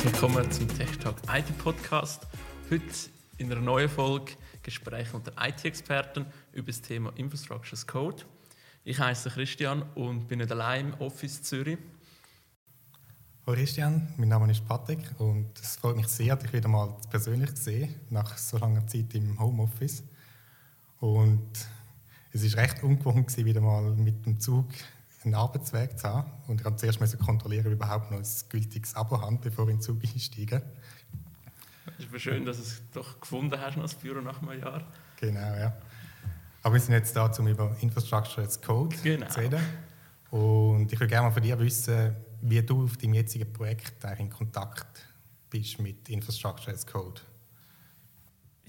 Herzlich willkommen zum Tech Talk IT Podcast. Heute in einer neuen Folge Gespräche unter IT-Experten über das Thema Infrastructure as Code. Ich heiße Christian und bin nicht allein im Office Zürich. Hallo Christian, mein Name ist Patrick und es freut mich sehr, dich wieder mal persönlich zu sehen, nach so langer Zeit im Homeoffice. Und es ist recht ungewohnt, wieder mal mit dem Zug einen Arbeitsweg zu haben. Und ich musste zuerst kontrollieren, ob ich überhaupt noch ein gültiges Abo habe, bevor ich in den Zug einsteige. Es ist schön, dass du es doch gefunden hast, das Büro nach einem Jahr. Genau, ja. Aber wir sind jetzt da, um über Infrastructure as Code genau. zu reden. Und ich würde gerne mal von dir wissen, wie du auf deinem jetzigen Projekt in Kontakt bist mit Infrastructure as Code.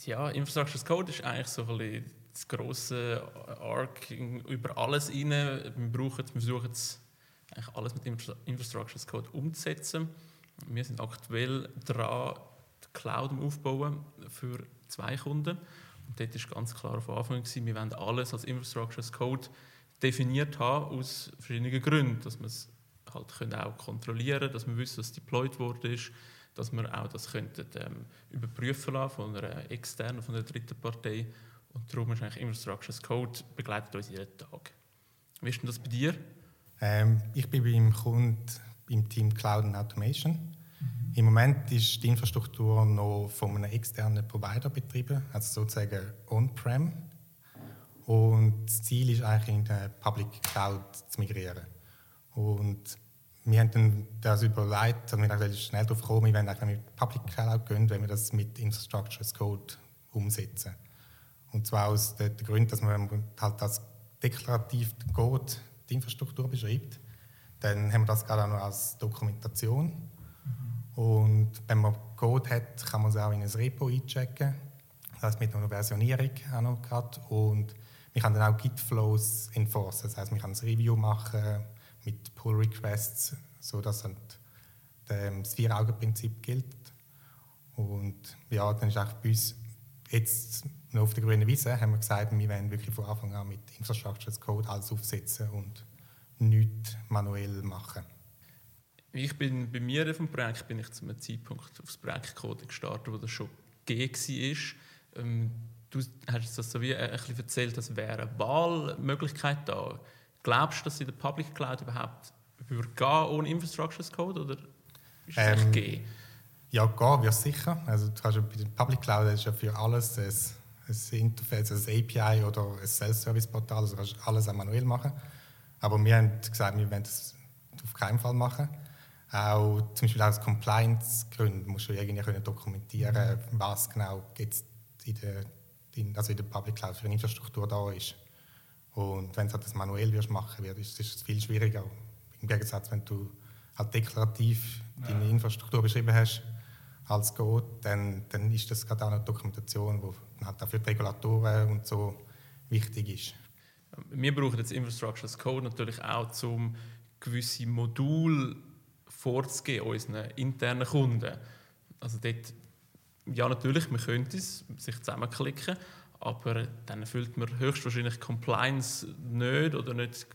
Ja, Infrastructure as Code ist eigentlich so ein bisschen das grosse Arc über alles rein. Wir, brauchen, wir versuchen es eigentlich alles mit Infrastructure as Code umzusetzen. Wir sind aktuell dran, die Cloud aufbauen für zwei Kunden. Und dort war ganz klar von Anfang an, wir wollen alles als Infrastructure as Code definiert haben, aus verschiedenen Gründen. Dass wir es halt können auch kontrollieren können, dass wir wissen, was deployed wurde, dass wir auch das könnten, ähm, überprüfen lassen von einer externen, von einer dritten Partei und darum ist eigentlich Infrastructure as Code begleitet uns jeden Tag. Wie ist denn das bei dir? Ähm, ich bin beim Kunden im Team Cloud and Automation. Mhm. Im Moment ist die Infrastruktur noch von einem externen Provider betrieben, also sozusagen on-prem. Und das Ziel ist eigentlich in der Public Cloud zu migrieren. Und wir haben dann das überlegt, also wir sind schnell darauf gekommen, wir wollen eigentlich mit Public Cloud gehen, wenn wir das mit Infrastructure as Code umsetzen. Und zwar aus den Gründen, dass man halt das deklarativ Code die Infrastruktur beschreibt. Dann haben wir das gerade auch noch als Dokumentation. Mhm. Und wenn man Code hat, kann man es auch in ein Repo einchecken. Das heißt mit einer Versionierung auch noch gerade. Und wir können dann auch Git-Flows enforcen. Das heißt, wir können ein Review machen mit Pull-Requests, sodass halt das Vier-Augen-Prinzip gilt. Und ja, dann ist auch bei uns jetzt noch auf der grünen Wiese haben wir gesagt, wir wollen wirklich von Anfang an mit Infrastructure as Code alles aufsetzen und nichts manuell machen. Ich bin bei mir dem Projekt bin ich zu einem Zeitpunkt aufs Projektcode gestartet, wo das schon G war. Ähm, du hast das so wie ein bisschen erzählt, das wäre eine Wahlmöglichkeit da. Glaubst du, dass in der Public Cloud überhaupt würde gehen ohne Infrastructure as Code oder ist es ähm, G? Ja, gehen wir sicher. Also du ja bei der Public Cloud ist ja für alles ein ein Interface, ein API oder ein Self-Service-Portal, also kannst du alles auch manuell machen. Aber wir haben gesagt, wir wollen das auf keinen Fall machen. Auch zum Beispiel aus Compliance-Gründen musst du irgendwie können dokumentieren, was genau jetzt in der, in, also in der Public Cloud für eine Infrastruktur da ist. Und wenn du das manuell wirst machen wirst, ist es viel schwieriger. Im Gegensatz, wenn du halt deklarativ deine Infrastruktur beschrieben hast, als Code, dann, dann ist das gerade auch eine Dokumentation, die halt auch für die Regulatoren und so wichtig ist. Wir brauchen jetzt Infrastructure as Code natürlich auch, um gewisse Module vorzugeben unseren internen Kunden. Also dort, ja natürlich, man könnte es sich zusammenklicken, aber dann erfüllt man höchstwahrscheinlich Compliance nicht oder nicht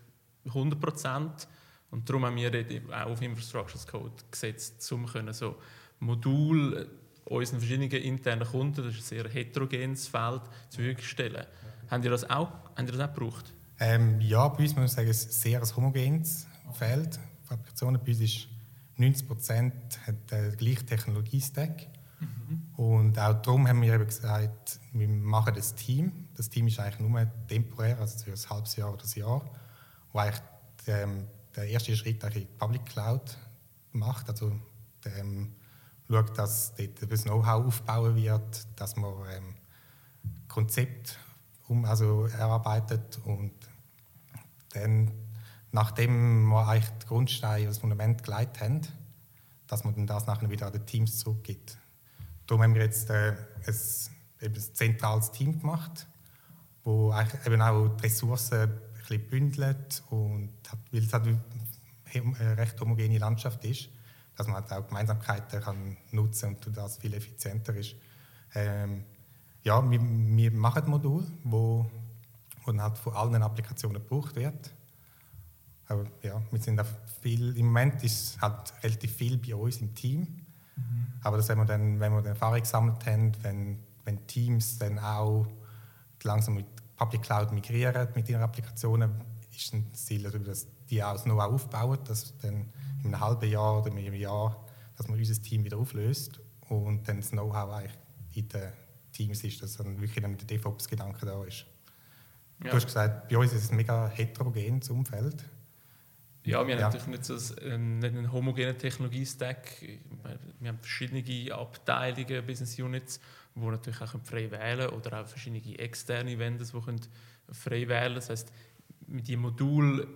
100 Prozent. Und darum haben wir dort auch auf Infrastructure as Code gesetzt, um so Modul äh, unseren verschiedenen internen Kunden, das ist ein sehr heterogenes Feld, zur Verfügung stellen. Haben ihr das auch, haben ihr das auch gebraucht? Ähm, ja, bei uns muss man sagen, es ist ein sehr homogenes Feld. Applikationen bei uns ist 90 Prozent den gleichen Technologie-Stack. Mhm. Und auch darum haben wir eben gesagt, wir machen das Team. Das Team ist eigentlich nur temporär, also für ein halbes Jahr oder ein Jahr, wo eigentlich der, ähm, der erste Schritt in die Public Cloud macht. Also schaut, dass dort das Know-how aufbauen wird, dass man ähm, Konzept um, also erarbeitet und dann, nachdem wir eigentlich die Grundsteine, das Fundament geleitet haben, dass man dann das nachher wieder an die Teams zurückgibt. Darum haben wir jetzt äh, ein, eben ein zentrales Team gemacht, wo eigentlich eben auch die Ressourcen ein bisschen bündelt und hat, weil es halt eine recht homogene Landschaft ist, dass man halt auch Gemeinsamkeiten kann nutzen und das viel effizienter ist. Ähm, ja, wir, wir machen ein Modul, wo, wo halt von allen Applikationen gebraucht wird. Aber ja, wir sind auch viel, im Moment ist halt relativ viel bei uns im Team. Aber das, wenn wir dann, wenn wir dann Erfahrung gesammelt haben, wenn, wenn Teams dann auch langsam mit Public Cloud migrieren mit ihren Applikationen, ist ein Ziel, dass die auch das Know-how aufbauen, dass dann einem halben Jahr oder in einem Jahr, dass man unser Team wieder auflöst und dann das Know-how eigentlich in den Teams ist, dass dann wirklich dann der DevOps-Gedanke da ist. Ja. Du hast gesagt, bei uns ist es ein mega heterogenes Umfeld. Ja, wir haben ja. natürlich nicht, so einen, nicht einen homogenen Technologie-Stack. Wir haben verschiedene Abteilungen, Business Units, die natürlich auch frei wählen können oder auch verschiedene externe Vendors, die frei wählen können. Das heisst, mit dem Modul,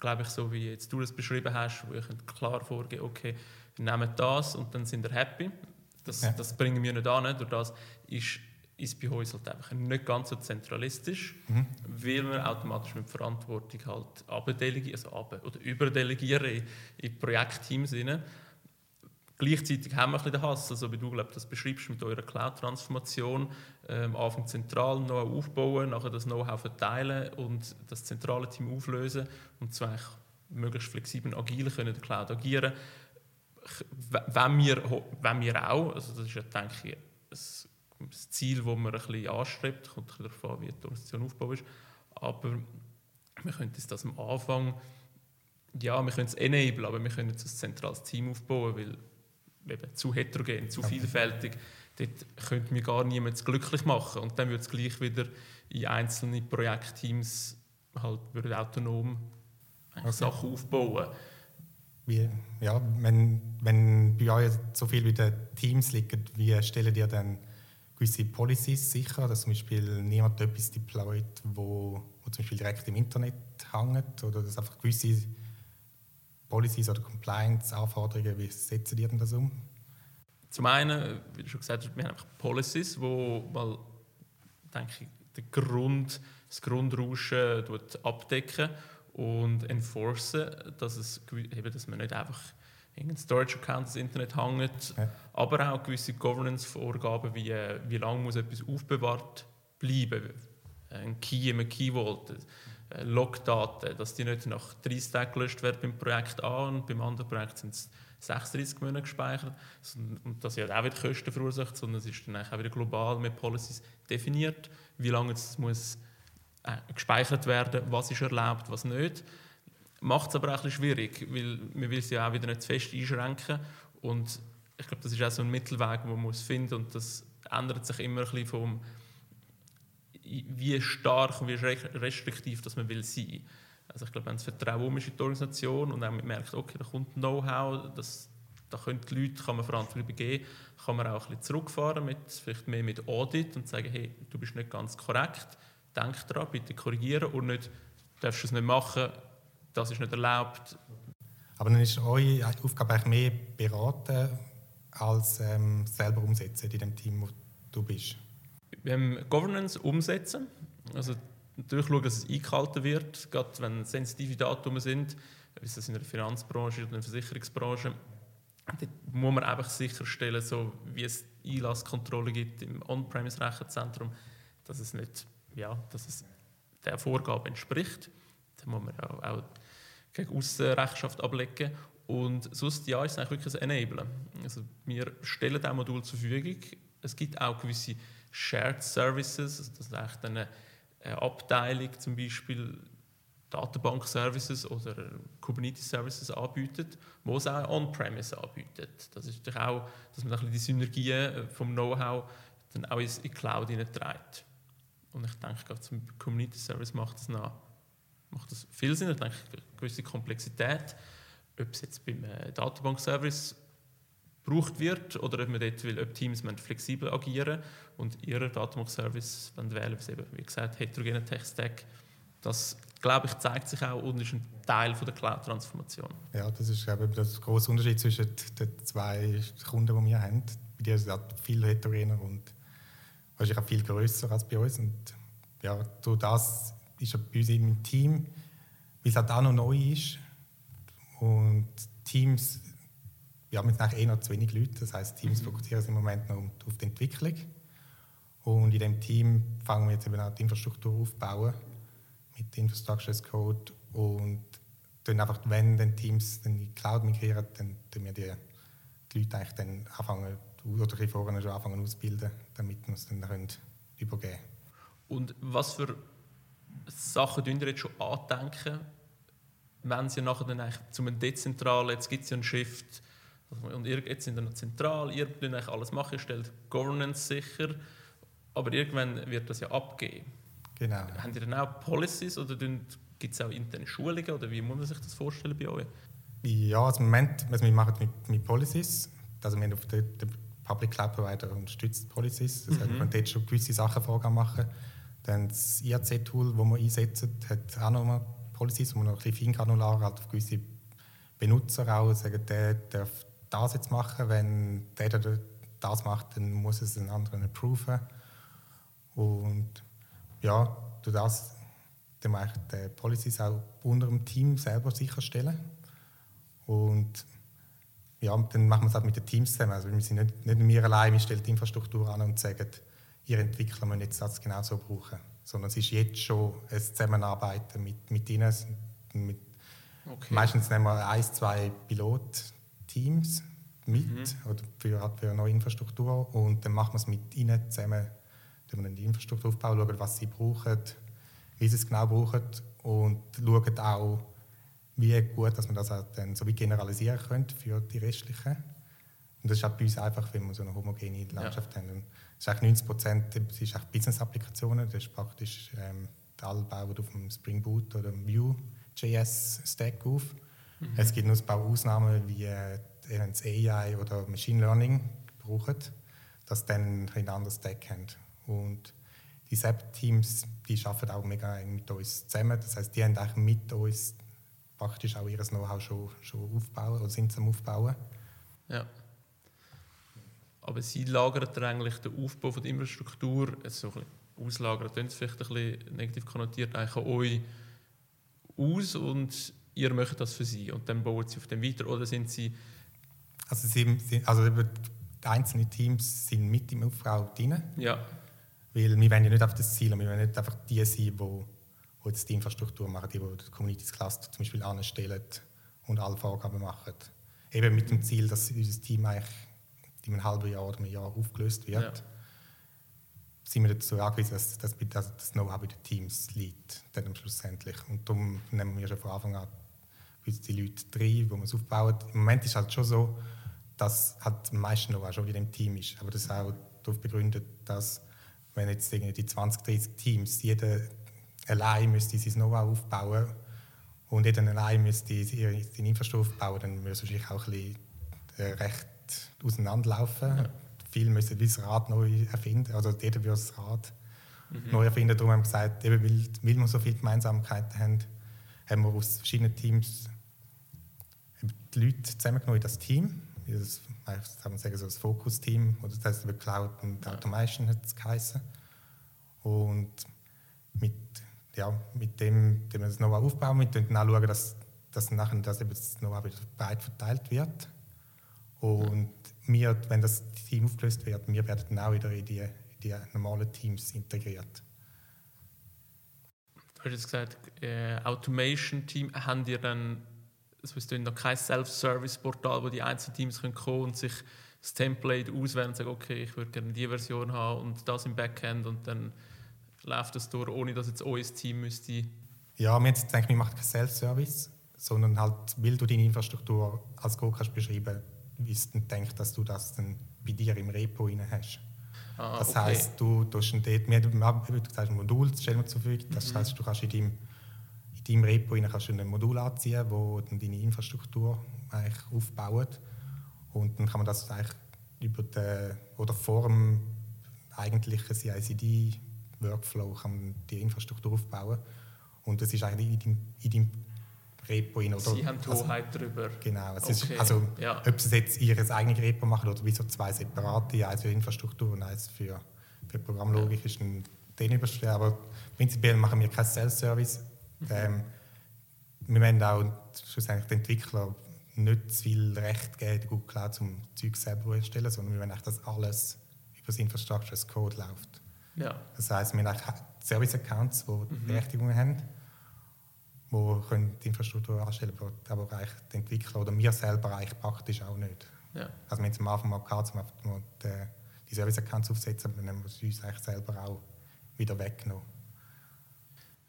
glaube ich, so wie jetzt du es beschrieben hast, wo ich klar vorgehe, okay, wir nehmen das und dann sind wir happy. Das, ja. das bringen wir nicht an. Durch das ist ist bei uns halt einfach nicht ganz so zentralistisch, mhm. weil wir automatisch mit Verantwortung halt abdelegieren, also ab oder überdelegieren in, in Projektteams rein. Gleichzeitig haben wir ein bisschen den Hass, also wie du glaub, das beschreibst mit eurer Cloud-Transformation, ähm, Anfang zentral noch aufbauen, nachher das Know-how verteilen und das zentrale Team auflösen und zwar möglichst flexibel und agil können in der Cloud agieren. Wenn wir, wenn wir auch, also das ist ja denke ich, das Ziel, das man ein bisschen anstrebt, kommt ein darauf an, wie die Organisation aufgebaut ist, aber wir können das am Anfang, ja, wir können es enablen, aber wir können jetzt ein zentrales Team aufbauen, weil eben zu heterogen, zu vielfältig, dort könnte mir gar niemand glücklich machen und dann würde es gleich wieder in einzelne Projektteams halt würde autonom okay. Sachen aufbauen. Wie, ja, wenn, wenn bei euch so viel wie die Teams liegen, wie stellen ihr dann gewisse Policies sicher, dass zum Beispiel niemand etwas deployt, wo, wo zum Beispiel direkt im Internet hängt oder dass einfach gewisse Policies oder Compliance-Anforderungen, wie setzen die denn das um? Zum einen, wie du schon gesagt hast, wir haben einfach Policies, wo mal, denke ich, den Grund, das Grundrauschen abdecken und enforcen, dass, es, eben, dass man nicht einfach irgendein Storage-Account ins Internet hängt, ja. aber auch gewisse Governance-Vorgaben, wie, äh, wie lange muss etwas aufbewahrt bleiben. Ein Key im Key Vault, Logdaten, dass die nicht nach 30 Tagen gelöscht werden beim Projekt A und beim anderen Projekt sind es 36 Monate gespeichert. Und das hat auch wieder Kosten verursacht, sondern es ist dann auch wieder global mit Policies definiert, wie lange es muss äh, gespeichert werden, was ist erlaubt, was nicht. Macht es aber auch ein schwierig, weil man will es ja auch wieder nicht zu fest einschränken. Und ich glaube, das ist auch so ein Mittelweg, den man muss finden und das ändert sich immer ein bisschen vom wie stark und wie restriktiv dass man will sein. Also ich glaube, wenn das Vertrauen ist in die Organisation und man merkt, okay, da kommt Know-how, da können die Leute, kann man Verantwortung übergeben, kann man auch ein bisschen zurückfahren, mit, vielleicht mehr mit Audit und sagen, hey, du bist nicht ganz korrekt, denk daran, bitte korrigieren und nicht, du darfst es nicht machen, das ist nicht erlaubt. Aber dann ist eure Aufgabe eigentlich mehr beraten als ähm, selber umsetzen in dem Team, wo du bist? Haben Governance umsetzen, also natürlich schauen, dass es eingehalten wird, gerade wenn sensitive Daten sind, wie es in der Finanzbranche oder in der Versicherungsbranche. Dort muss man einfach sicherstellen, so wie es Einlasskontrolle gibt im On-Premise-Rechenzentrum, dass es nicht, ja, dass es der Vorgabe entspricht. Da muss man auch, auch gegen aussen Rechenschaft ablegen. Und sonst ja, ist es eigentlich wirklich ein Enablen. Also wir stellen dieses Modul zur Verfügung. Es gibt auch gewisse Shared Services, also das ist eigentlich eine, eine Abteilung zum Beispiel Datenbank-Services oder Kubernetes-Services anbietet, wo es auch On-Premise anbietet. Das ist natürlich auch, dass man die Synergien vom Know-how dann auch in die Cloud hineinträgt. Und ich denke, gerade zum Kubernetes-Service macht es noch macht das viel Sinn. Ich denke, eine gewisse Komplexität, ob es jetzt beim äh, Datenbank-Service gebraucht wird oder ob man dort will, ob Teams flexibel agieren und ihren Datenbank-Service wählen, was eben, wie gesagt, heterogene Tech-Stack. Das, glaube ich, zeigt sich auch und ist ein Teil von der Cloud-Transformation. Ja, das ist glaube ich, der große Unterschied zwischen den zwei Kunden, die wir haben. Bei dir ist es viel heterogener und wahrscheinlich auch viel größer als bei uns. Und ja, durch das ist bei uns im Team, weil es halt auch noch neu ist. Und Teams, wir haben jetzt eh noch zu wenig Leute, das heißt Teams mhm. fokussieren sich im Moment noch auf die Entwicklung. Und in dem Team fangen wir jetzt eben auch die Infrastruktur aufbauen mit Infrastructure as Code und dann einfach, wenn dann Teams dann in die Cloud migrieren, dann tun wir die, die Leute eigentlich dann anfangen oder ein vorher schon anfangen ausbilden, damit wir es dann können übergeben können. Und was für Sachen tun ihr jetzt schon andenken, wenn sie nachher dann eigentlich zu einem dezentralen, jetzt gibt es ja einen Shift, und ihr jetzt sind dann zentral, ihr eigentlich alles machen, ihr stellt Governance sicher, aber irgendwann wird das ja abgeben. Genau. Haben ihr dann auch Policies oder gibt es auch interne Schulungen oder wie muss man sich das vorstellen bei euch? Ja, also im Moment, also wir machen mit, mit Policies, also wir haben auf der, der Public Cloud Provider unterstützt Policies, das mhm. heißt, wir können dort schon gewisse Sachen Vorgaben machen. Dann das IAC-Tool, das wir einsetzen, hat auch noch mal Policies, wo wir noch ein bisschen feingranular halt auf gewisse Benutzer auch sagen, der darf das jetzt machen, wenn der das macht, dann muss es einen anderen approven. Und ja, du das dann mache ich die Policies auch unter dem Team selber sicherstellen. Und ja, dann machen wir es auch mit den Teams zusammen. Also wir sind nicht, nicht wir allein, wir stellen die Infrastruktur an und sagen, ihr Entwickler müsst jetzt das genau so brauchen. Sondern es ist jetzt schon ein Zusammenarbeiten mit, mit ihnen. Mit, okay. Meistens nehmen wir ein, zwei Pilotteams mit mhm. oder für, für eine neue Infrastruktur und dann machen wir es mit ihnen zusammen, wenn wir dann die Infrastruktur aufbauen, schauen, was sie brauchen, wie sie es genau brauchen und schauen auch, wie gut dass man das auch dann so wie generalisieren könnte für die restlichen. Und das ist auch bei uns einfach, wenn wir so eine homogene Landschaft ja. haben. Und das ist eigentlich 90 Prozent Business-Applikationen. Das ist praktisch ähm, alle bauen auf dem Spring Boot oder dem Vue.js-Stack auf. Mhm. Es gibt nur ein paar Ausnahmen, wie äh, das AI oder Machine Learning brauchen, dass dann ein anderes Stack haben. Und die SAP-Teams, die arbeiten auch mega eng mit uns zusammen. Das heißt, die haben eigentlich mit uns praktisch auch ihr Know-how schon, schon aufbauen oder sind am Aufbauen. Ja. Aber sie lagern eigentlich den Aufbau von der Infrastruktur, also so auslagern, klingt vielleicht ein bisschen negativ konnotiert, eigentlich an euch aus und ihr möchtet das für sie und dann bauen sie auf dem weiter oder sind sie... Also, sie, also die einzelnen Teams sind mit im Aufbau drin. Ja. Weil wir wollen ja nicht auf das Ziel, wir wollen nicht einfach die sein, die, die jetzt die Infrastruktur machen, die, die die Communities Cluster zum Beispiel anstellen und alle Vorgaben machen. Eben mit dem Ziel, dass unser Team eigentlich in einem halben Jahr oder einem Jahr aufgelöst wird. Ja. Sind wir dazu angewiesen, dass, dass das Know-how bei den Teams liegt, dann schlussendlich. Und darum nehmen wir schon von Anfang an die Leute drin, wo wir es aufbauen. Im Moment ist es halt schon so, dass halt Know-how schon wieder im Team ist. Aber das ist auch darauf begründet, dass wenn jetzt die 20, 30 Teams, jeder allein müsste sein Know-how aufbauen und jeder allein müsste seine Infrastruktur aufbauen, dann müsste es wahrscheinlich auch ein bisschen äh, recht auseinanderlaufen. Ja. Viele müssen das Rad neu erfinden, also jeder will das Rad mhm. neu erfinden. Darum haben wir gesagt, eben weil, weil wir so viele Gemeinsamkeiten haben, haben wir aus verschiedenen Teams die Leute zusammengenommen in das Team. Das kann man sagen, so das Focus-Team, oder das heißt Cloud und Automation hat es geheißen. Und mit, ja, mit dem, dem wir das Know-how aufbauen, mit dem dann schauen, dass, dass nachher das, eben das Know-how wieder breit verteilt wird. Und wir, wenn das Team aufgelöst wird, wir werden dann auch wieder in die, in die normalen Teams integriert. Du hast jetzt gesagt, äh, Automation-Team, haben die dann es ist noch kein Self-Service-Portal, wo die einzelnen Teams können kommen und sich das Template auswählen und sagen, okay, ich würde gerne die Version haben und das im Backend und dann läuft das durch, ohne dass jetzt euer Team müsste... Ja, wir haben jetzt gedacht, wir machen kein Self-Service, sondern halt, weil du deine Infrastruktur als Code kannst beschreiben, wie es dann denkt, dass du das dann bei dir im Repo rein hast. Ah, das okay. heisst, du tust dort, wir gesagt, ein Modul stellen wir zur Verfügung, das mhm. heisst, du kannst in deinem deinem Repo kannst du ein Modul anziehen, das dann deine Infrastruktur eigentlich aufbaut. Und dann kann man das eigentlich über den, oder vor dem eigentlichen CICD-Workflow die Infrastruktur aufbauen. Und das ist eigentlich in deinem, in deinem Repo. In, oder, Sie haben die Hoheit also, darüber. Genau. Okay. ist, also, ja. Ob sie jetzt ihr eigenes Repo machen oder wie so zwei separate, eins für Infrastruktur und eins für, für Programmlogik, ja. ist dann den überstehen. Aber prinzipiell machen wir keinen Self-Service. Ähm, wir wollen auch schlussendlich den Entwicklern nicht zu viel Recht geben, Google Cloud um Zeug selber erstellen, sondern wir wollen eigentlich, dass alles über das Infrastructure as Code läuft. Ja. Das heisst, wir haben Service-Accounts, die mhm. Berechtigungen haben, die können die Infrastruktur anstellen können, aber eigentlich die Entwickler oder wir selber eigentlich praktisch auch nicht. Ja. Also wir haben es am Anfang mal gehabt, um mal die, die Service-Accounts aufzusetzen, aber dann haben wir es uns eigentlich selber auch wieder weggenommen.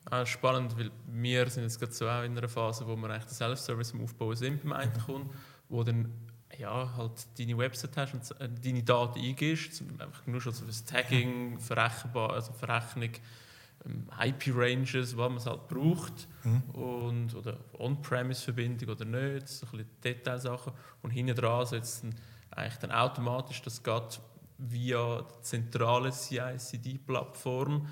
Ah, spannend, weil wir sind jetzt gerade so auch in einer Phase, wo wir eigentlich den Self-Service im Aufbauen sind beim einen Kunden, wo dann ja, halt deine Website hast und äh, deine Daten eingibst, einfach nur schon so fürs Tagging, Verrechenbar, also Verrechnung, IP-Ranges, was man es halt braucht Mhm. und, oder On-Premise-Verbindung oder nicht, so ein bisschen Detailsachen und hinten dran setzt dann eigentlich dann automatisch das geht via die zentrale CI/CD-Plattform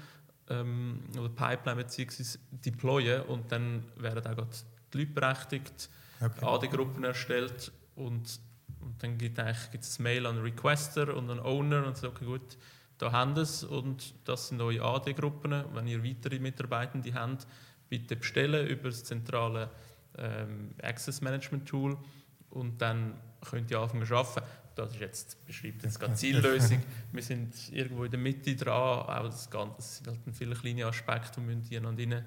ähm, oder Pipeline beziehungsweise deployen und dann werden auch die Leute berechtigt, Okay. AD-Gruppen erstellt und, und dann gibt es ein Mail an den Requester und einen Owner und sagt, okay, gut, da haben es und das sind eure AD-Gruppen. Wenn ihr weitere Mitarbeitende habt, bitte bestellen über das zentrale ähm, Access Management Tool und dann könnt ihr anfangen zu arbeiten. Das ist jetzt, beschreibt jetzt die Ziellösung. Wir sind irgendwo in der Mitte dran, auch das Ganze das sind halt viele kleine Aspekte, die müssen die einander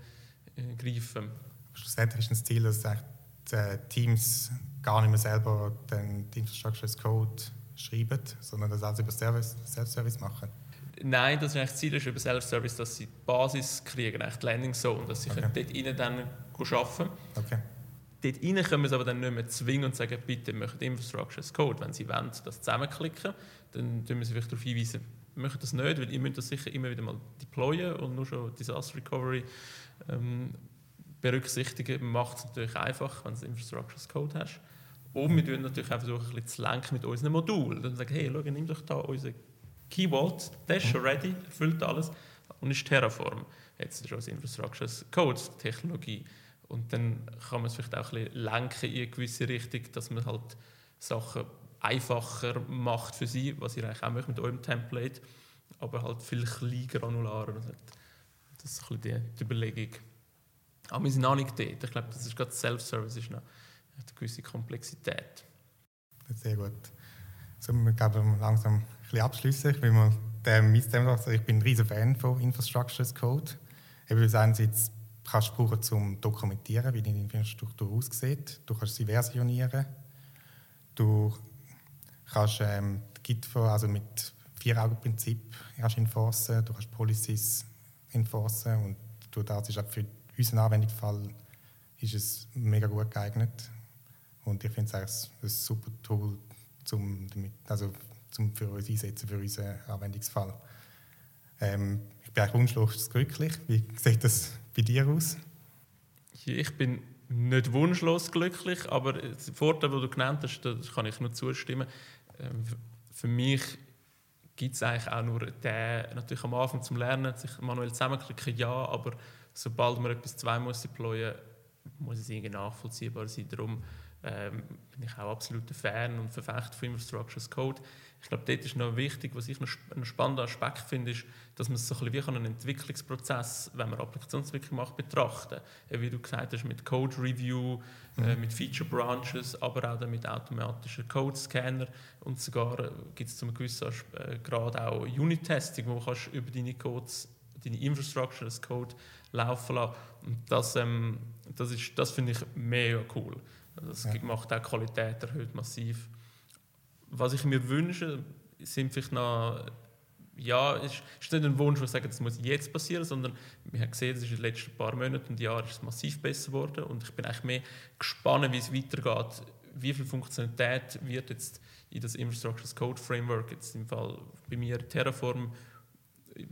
hineingreifen. Schlussendlich ist das Ziel, dass die äh, Teams gar nicht mehr selber den die Infrastructure as Code schreiben, sondern das alles über Service, Self-Service machen. Nein, das ist eigentlich das Ziel ist über Self-Service, dass sie die Basis kriegen, eigentlich die Landing Zone, dass sie Okay. können dort rein dann arbeiten Okay. Dort rein können wir es aber dann nicht mehr zwingen und sagen, bitte macht Infrastructure as Code. Wenn sie wollen, das zusammenklicken, dann tun wir sie vielleicht darauf hinweisen, macht das nicht, weil ihr müsst das sicher immer wieder mal deployen und nur schon Disaster Recovery ähm, berücksichtigen, macht es natürlich einfach, wenn du Infrastructure as Code hast. Und wir tun natürlich auch versuchen, ein bisschen zu lenken mit unseren Modulen. Dann sagen, hey, schau, nimm doch da unseren Key Vault, der ist schon ready, erfüllt alles und ist Terraform. Jetzt ist unser Infrastructure as Code, Technologie. Und dann kann man es vielleicht auch ein bisschen lenken in eine gewisse Richtung, dass man halt Sachen einfacher macht für sie, was ihr eigentlich auch möchtet mit eurem Template, aber halt viel klein granularer. Das ist ein bisschen die, Überlegung. Aber wir sind noch nicht dort. Ich glaube, das ist gerade Self-Service ist noch eine gewisse Komplexität. Sehr gut. So, wir glaube langsam bisschen abschließen. Ich, will mal, sagen, ich bin ein riesen Fan von Infrastructure as Code. Eben, einerseits kannst du brauchen, um zu dokumentieren, wie deine Infrastruktur aussieht. Du kannst sie versionieren. Du kannst ähm, Git also mit Vier-Augen-Prinzip enforcen. Du kannst Policies enforcen. Und durch das ist auch für unseren Anwendungsfall ist es mega gut geeignet. Und ich finde es ein super Tool, zum, damit, also zum für uns einsetzen, für unseren Anwendungsfall. Ähm, ich bin eigentlich wunschlos glücklich. Wie sieht das bei dir aus? Ich bin nicht wunschlos glücklich, aber der Vorteil, den du genannt hast, da kann ich nur zustimmen. Ähm, Für mich gibt es eigentlich auch nur den, natürlich am Anfang zum Lernen, sich manuell zusammenklicken, ja, aber sobald man etwas zwei muss deployen, muss es irgendwie nachvollziehbar sein. Darum ähm, bin ich auch absoluter Fan und Verfechter von Infrastructure as Code. Ich glaube, dort ist noch wichtig, was ich noch einen spannenden Aspekt finde, ist, dass man es so ein bisschen wie einen Entwicklungsprozess, wenn man Applikationsentwicklung macht, betrachten. Wie du gesagt hast, mit Code Review, äh, mit Feature Branches, aber auch dann mit automatischen Code Scanner und sogar äh, gibt es zu einem gewissen äh, Grad auch Unit Testing, wo du über deine Codes, deine Infrastructure als Code laufen lassen. Und das, ähm, das, ist, das finde ich mega cool. Also Das Ja. macht auch die Qualität erhöht massiv. Was ich mir wünsche, sind vielleicht noch ja, es ist, nicht ein Wunsch, wo ich sage, das muss jetzt passieren, sondern wir haben gesehen, es in den letzten paar Monaten und Jahren ist es massiv besser geworden und ich bin eigentlich mehr gespannt, wie es weitergeht. Wie viel Funktionalität wird jetzt in das Infrastructure as Code Framework, jetzt im Fall bei mir Terraform,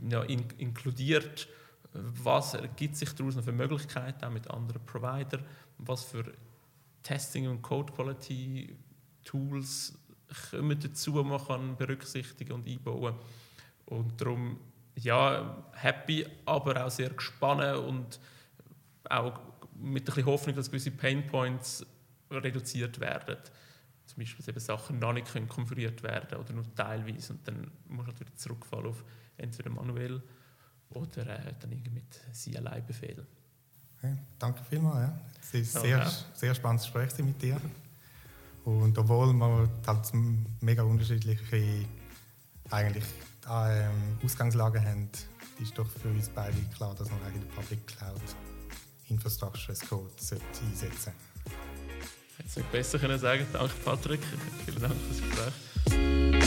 ja, in, inkludiert? Was ergibt sich daraus noch für Möglichkeiten, auch mit anderen Providern? Was für Testing und Code Quality Tools kommen dazu, man kann berücksichtigen und einbauen Und darum, ja, happy, aber auch sehr gespannt und auch mit ein bisschen Hoffnung, dass gewisse Painpoints reduziert werden. Zum Beispiel, dass eben Sachen noch nicht können konfiguriert werden oder nur teilweise. Und dann muss man wieder zurückfallen auf entweder manuell oder äh, dann irgendwie mit CLI-Befehl. Okay, danke vielmals. Es ist Ja, sehr, sehr spannendes Gespräch mit dir. Und obwohl wir halt mega unterschiedliche eigentlich, ähm, Ausgangslagen haben, ist doch für uns beide klar, dass man eigentlich die Public Cloud Infrastructure as Code sollte einsetzen Das hätte ich besser können sagen. Danke, Patrick. Vielen Dank fürs Gespräch.